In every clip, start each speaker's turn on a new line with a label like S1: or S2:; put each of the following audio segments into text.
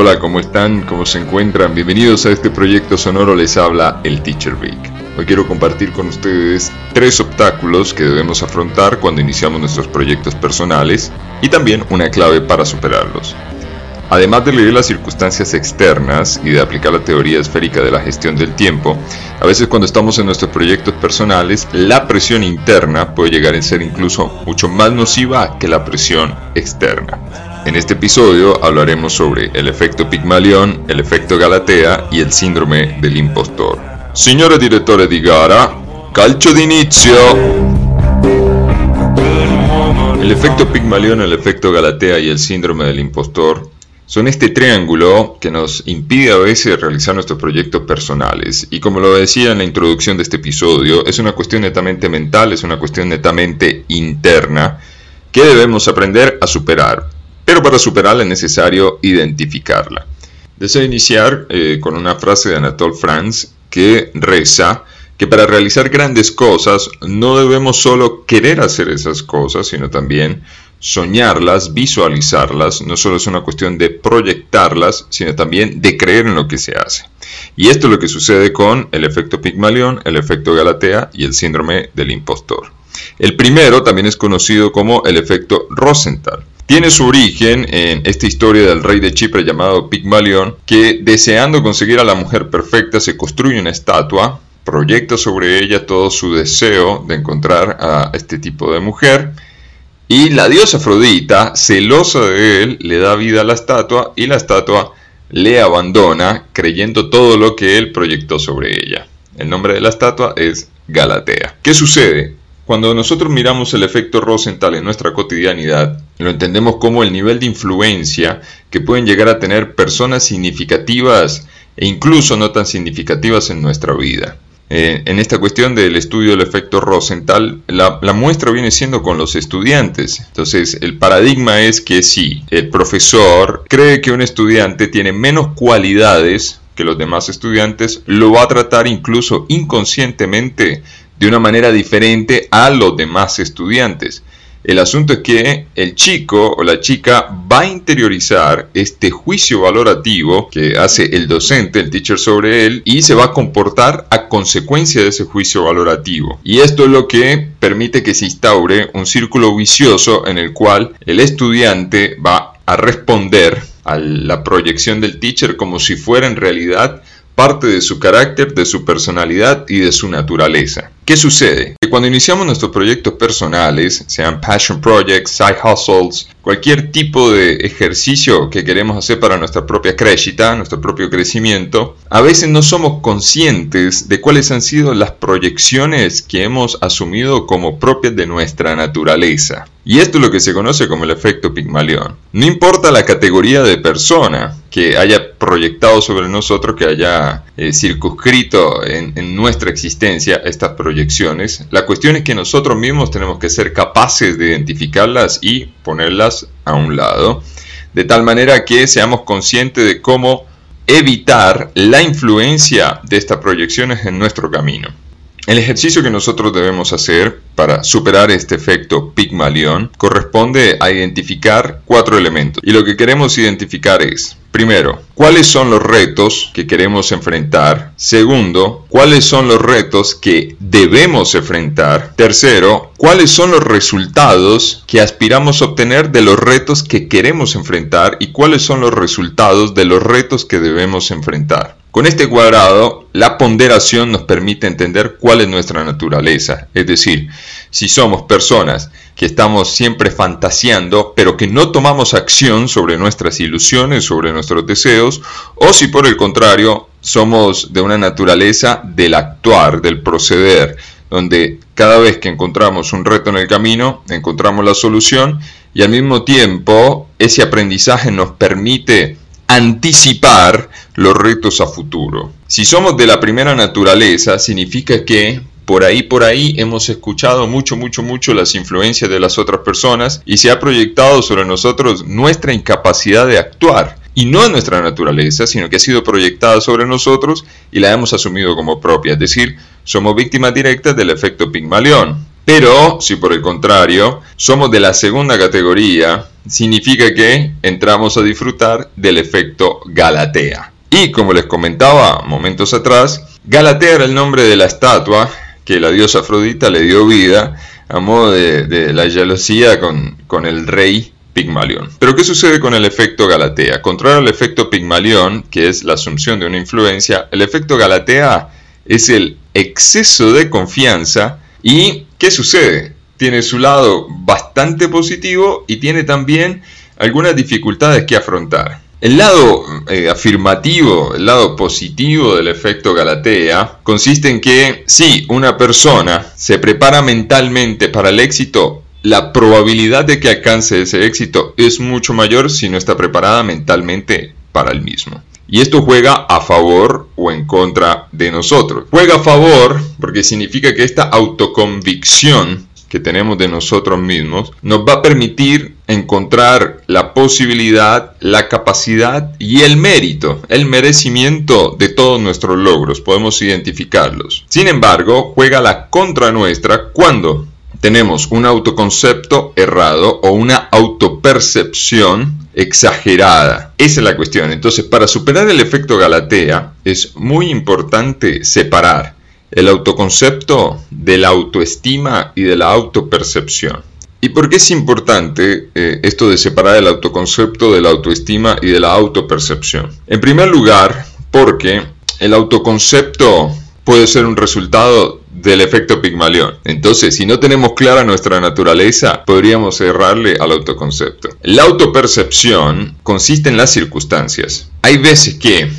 S1: hola, ¿cómo están? ¿Cómo se encuentran? Bienvenidos a este proyecto sonoro, les habla el Teacher Vic. Hoy quiero compartir con ustedes tres obstáculos que debemos afrontar cuando iniciamos nuestros proyectos personales y también una clave para superarlos. Además de leer las circunstancias externas y de aplicar la teoría esférica de la gestión del tiempo, a veces cuando estamos en nuestros proyectos personales, la presión interna puede llegar a ser incluso mucho más nociva que la presión externa. En este episodio hablaremos sobre el efecto Pigmalión, el efecto Galatea y el síndrome del impostor. Signore direttore di gara, calcio d'inizio! El efecto Pigmalión, el efecto Galatea y el síndrome del impostor son este triángulo que nos impide a veces realizar nuestros proyectos personales. Y como lo decía en la introducción de este episodio, es una cuestión netamente mental, es una cuestión netamente interna que debemos aprender a superar. Pero para superarla es necesario identificarla. Deseo iniciar eh, con una frase de Anatole France que reza que para realizar grandes cosas no debemos solo querer hacer esas cosas, sino también soñarlas, visualizarlas, no solo es una cuestión de proyectarlas, sino también de creer en lo que se hace. Y esto es lo que sucede con el efecto Pigmalión, el efecto Galatea y el síndrome del impostor. El primero también es conocido como el efecto Rosenthal. Tiene su origen en esta historia del rey de Chipre llamado Pigmalión, que deseando conseguir a la mujer perfecta se construye una estatua, proyecta sobre ella todo su deseo de encontrar a este tipo de mujer, y la diosa Afrodita, celosa de él, le da vida a la estatua y la estatua le abandona creyendo todo lo que él proyectó sobre ella. El nombre de la estatua es Galatea. ¿Qué sucede? Cuando nosotros miramos el efecto Rosenthal en nuestra cotidianidad, lo entendemos como el nivel de influencia que pueden llegar a tener personas significativas e incluso no tan significativas en nuestra vida. Eh, en esta cuestión del estudio del efecto Rosenthal, la, la, muestra viene siendo con los estudiantes. Entonces, el paradigma es que si el profesor cree que un estudiante tiene menos cualidades que los demás estudiantes, lo va a tratar incluso inconscientemente de una manera diferente a los demás estudiantes. El asunto es que el chico o la chica va a interiorizar este juicio valorativo que hace el docente, el teacher sobre él, y se va a comportar a consecuencia de ese juicio valorativo. Y esto es lo que permite que se instaure un círculo vicioso en el cual el estudiante va a responder a la proyección del teacher como si fuera en realidad parte de su carácter, de su personalidad y de su naturaleza. ¿Qué sucede? Que cuando iniciamos nuestros proyectos personales, sean passion projects, side hustles, cualquier tipo de ejercicio que queremos hacer para nuestra propia crescita, nuestro propio crecimiento, a veces no somos conscientes de cuáles han sido las proyecciones que hemos asumido como propias de nuestra naturaleza. Y esto es lo que se conoce como el efecto Pigmalión. No importa la categoría de persona que haya proyectado sobre nosotros, que haya eh, circunscrito en, en nuestra existencia estas proyecciones, la cuestión es que nosotros mismos tenemos que ser capaces de identificarlas y ponerlas a un lado, de tal manera que seamos conscientes de cómo evitar la influencia de estas proyecciones en nuestro camino. El ejercicio que nosotros debemos hacer para superar este efecto Pigmalión corresponde a identificar cuatro elementos. Y lo que queremos identificar es, primero, cuáles son los retos que queremos enfrentar. Segundo, cuáles son los retos que debemos enfrentar. Tercero, cuáles son los resultados que aspiramos a obtener de los retos que queremos enfrentar y cuáles son los resultados de los retos que debemos enfrentar. Con este cuadrado, la ponderación nos permite entender cuál es nuestra naturaleza, es decir, si somos personas que estamos siempre fantaseando, pero que no tomamos acción sobre nuestras ilusiones, sobre nuestros deseos, o si por el contrario somos de una naturaleza del actuar, del proceder, donde cada vez que encontramos un reto en el camino, encontramos la solución y al mismo tiempo ese aprendizaje nos permite anticipar los retos a futuro. Si somos de la primera naturaleza, significa que por ahí, por ahí hemos escuchado mucho, mucho, mucho las influencias de las otras personas y se ha proyectado sobre nosotros nuestra incapacidad de actuar. Y no es nuestra naturaleza, sino que ha sido proyectada sobre nosotros y la hemos asumido como propia. Es decir, somos víctimas directas del efecto Pigmalión. Pero si por el contrario somos de la segunda categoría, significa que entramos a disfrutar del efecto Galatea. Y como les comentaba momentos atrás, Galatea era el nombre de la estatua que la diosa Afrodita le dio vida a modo de, la gelosía con, con el rey Pigmalión. Pero ¿qué sucede con el efecto Galatea? Contrario al efecto Pigmalión, que es la asunción de una influencia, el efecto Galatea es el exceso de confianza y ¿qué sucede? Tiene su lado bastante positivo y tiene también algunas dificultades que afrontar. El lado eh, afirmativo, el lado positivo del efecto Galatea consiste en que si una persona se prepara mentalmente para el éxito, la probabilidad de que alcance ese éxito es mucho mayor si no está preparada mentalmente para el mismo. Y esto juega a favor o en contra de nosotros. Juega a favor porque significa que esta autoconvicción que tenemos de nosotros mismos nos va a permitir encontrar la posibilidad, la capacidad y el mérito, el merecimiento de todos nuestros logros. Podemos identificarlos. Sin embargo, juega la contra nuestra cuando tenemos un autoconcepto errado o una autopercepción exagerada. Esa es la cuestión. Entonces, para superar el efecto Galatea, es muy importante separar el autoconcepto de la autoestima y de la autopercepción. ¿Y por qué es importante eh, esto de separar el autoconcepto de la autoestima y de la autopercepción? En primer lugar, porque el autoconcepto puede ser un resultado del efecto Pigmalión. Entonces, si no tenemos clara nuestra naturaleza, podríamos errarle al autoconcepto. La autopercepción consiste en las circunstancias. Hay veces que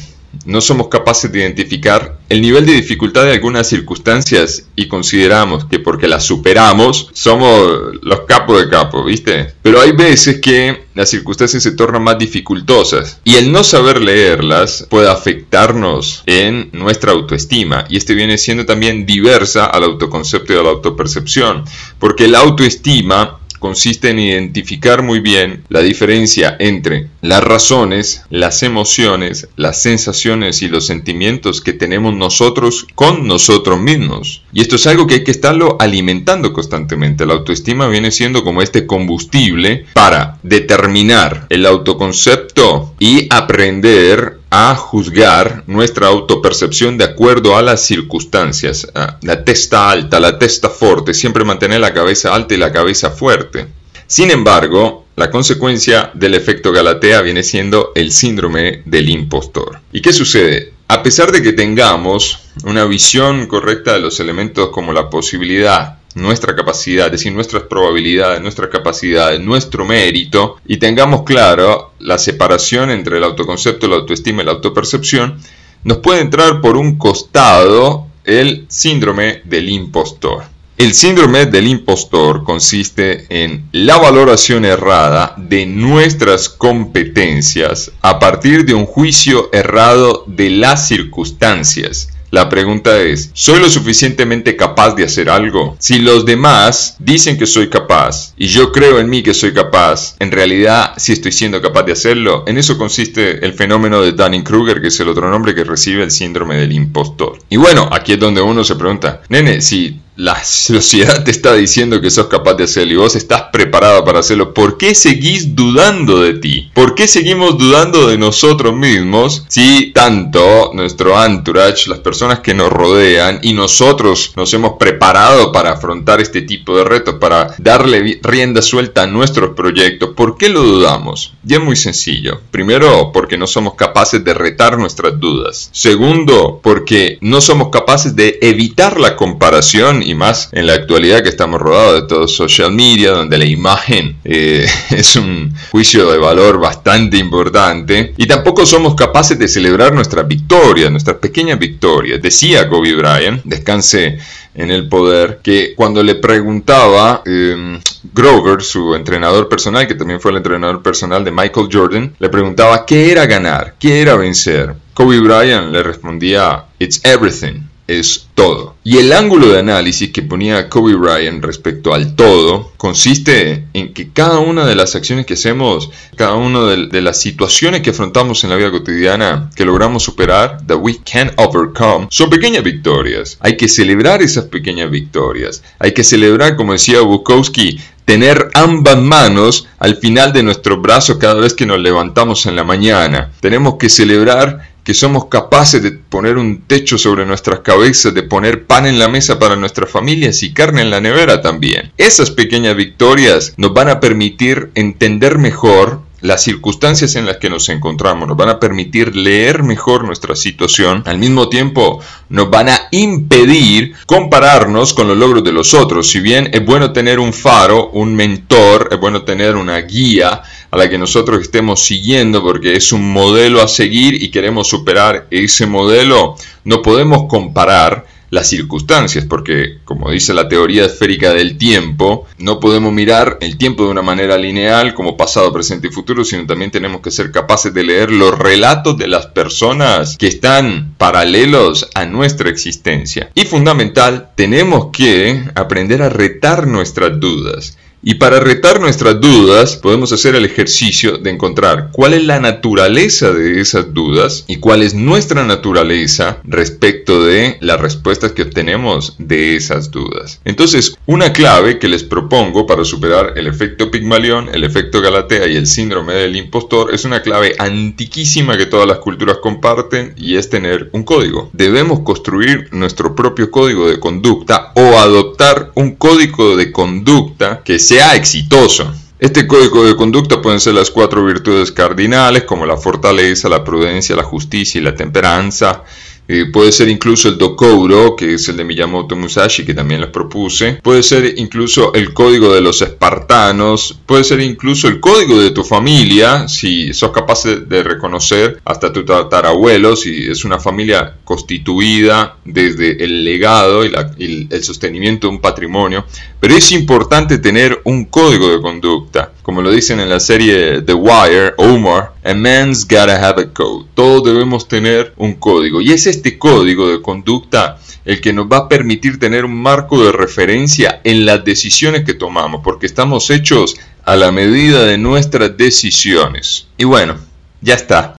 S1: no somos capaces de identificar el nivel de dificultad de algunas circunstancias y consideramos que porque las superamos somos los capos de capo, ¿viste? Pero hay veces que las circunstancias se tornan más dificultosas y el no saber leerlas puede afectarnos en nuestra autoestima y este viene siendo también diversa al autoconcepto y a la autopercepción, porque la autoestima consiste en identificar muy bien la diferencia entre las razones, las emociones, las sensaciones y los sentimientos que tenemos nosotros con nosotros mismos. Y esto es algo que hay que estarlo alimentando constantemente. La autoestima viene siendo como este combustible para determinar el autoconcepto y aprender a juzgar nuestra autopercepción de acuerdo a las circunstancias. Ah, la testa alta, la testa fuerte, siempre mantener la cabeza alta y la cabeza fuerte. Sin embargo, la consecuencia del efecto Galatea viene siendo el síndrome del impostor. ¿Y qué sucede? A pesar de que tengamos una visión correcta de los elementos como la posibilidad, nuestra capacidad, es decir, nuestras probabilidades, nuestras capacidades, nuestro mérito, y tengamos claro la separación entre el autoconcepto, la autoestima y la autopercepción, nos puede entrar por un costado el síndrome del impostor. El síndrome del impostor consiste en la valoración errada de nuestras competencias a partir de un juicio errado de las circunstancias la pregunta es, ¿soy lo suficientemente capaz de hacer algo? Si los demás dicen que soy capaz y yo creo en mí que soy capaz, en realidad si estoy siendo capaz de hacerlo, en eso consiste el fenómeno de Dunning-Kruger, que es el otro nombre que recibe el síndrome del impostor. Y bueno, aquí es donde uno se pregunta, nene, si la sociedad te está diciendo que sos capaz de hacerlo y vos estás preparado para hacerlo, ¿por qué seguís dudando de ti? ¿Por qué seguimos dudando de nosotros mismos si tanto nuestro entourage, las personas que nos rodean y nosotros nos hemos preparado para afrontar este tipo de retos, para darle rienda suelta a nuestros proyectos? ¿Por qué lo dudamos? Y es muy sencillo. Primero, porque no somos capaces de retar nuestras dudas. Segundo, porque no somos capaces de evitar la comparación y más en la actualidad que estamos rodeados de todo social media, donde la imagen eh, es un juicio de valor bastante importante. Y tampoco somos capaces de celebrar nuestras victorias, nuestras pequeñas victorias. Decía Kobe Bryant, descanse en el poder, que cuando le preguntaba em, Grover, su entrenador personal, que también fue el entrenador personal de Michael Jordan, le preguntaba qué era ganar, qué era vencer. Kobe Bryant le respondía, It's everything es todo. Y el ángulo de análisis que ponía Kobe Ryan respecto al todo consiste en que cada una de las acciones que hacemos, cada una de, las situaciones que afrontamos en la vida cotidiana que logramos superar, that we can overcome, son pequeñas victorias. Hay que celebrar esas pequeñas victorias. Hay que celebrar, como decía Bukowski, tener ambas manos al final de nuestro brazo cada vez que nos levantamos en la mañana. Tenemos que celebrar que somos capaces de poner un techo sobre nuestras cabezas, de poner pan en la mesa para nuestras familias y carne en la nevera también. Esas pequeñas victorias nos van a permitir entender mejor las circunstancias en las que nos encontramos, nos van a permitir leer mejor nuestra situación, al mismo tiempo nos van a impedir compararnos con los logros de los otros. Si bien es bueno tener un faro, un mentor, es bueno tener una guía a la que nosotros estemos siguiendo porque es un modelo a seguir y queremos superar ese modelo, no podemos comparar las circunstancias, porque como dice la teoría esférica del tiempo, no podemos mirar el tiempo de una manera lineal como pasado, presente y futuro, sino también tenemos que ser capaces de leer los relatos de las personas que están paralelos a nuestra existencia. Y fundamental, tenemos que aprender a retar nuestras dudas. Y para retar nuestras dudas, podemos hacer el ejercicio de encontrar cuál es la naturaleza de esas dudas y cuál es nuestra naturaleza respecto de las respuestas que obtenemos de esas dudas. Entonces, una clave que les propongo para superar el efecto Pigmalión, el efecto Galatea y el síndrome del impostor es una clave antiquísima que todas las culturas comparten y es tener un código. Debemos construir nuestro propio código de conducta o adoptar un código de conducta que sea exitoso. Este código de conducta pueden ser las cuatro virtudes cardinales como la fortaleza, la prudencia, la justicia y la temperanza. Eh, puede ser incluso el Dokouro, que es el de Miyamoto Musashi, que también les propuse. Puede ser incluso el código de los espartanos. Puede ser incluso el código de tu familia, si sos capaz de reconocer hasta tu tatarabuelo, si es una familia constituida desde el legado y, y el sostenimiento de un patrimonio. Pero es importante tener un código de conducta. Como lo dicen en la serie The Wire, Omar, a man's gotta have a code. Todos debemos tener un código. Y es este código de conducta el que nos va a permitir tener un marco de referencia en las decisiones que tomamos, porque estamos hechos a la medida de nuestras decisiones. Y bueno, ya está.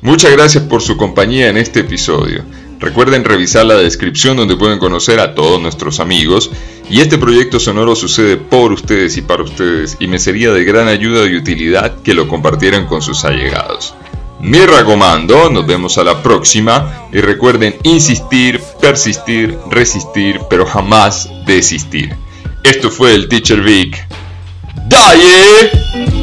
S1: Muchas gracias por su compañía en este episodio. Recuerden revisar la descripción donde pueden conocer a todos nuestros amigos. Y este proyecto sonoro sucede por ustedes y para ustedes y me sería de gran ayuda y utilidad que lo compartieran con sus allegados. Mi recomando, nos vemos a la próxima y recuerden insistir, persistir, resistir, pero jamás desistir. Esto fue el Teacher Vic. ¡Daye!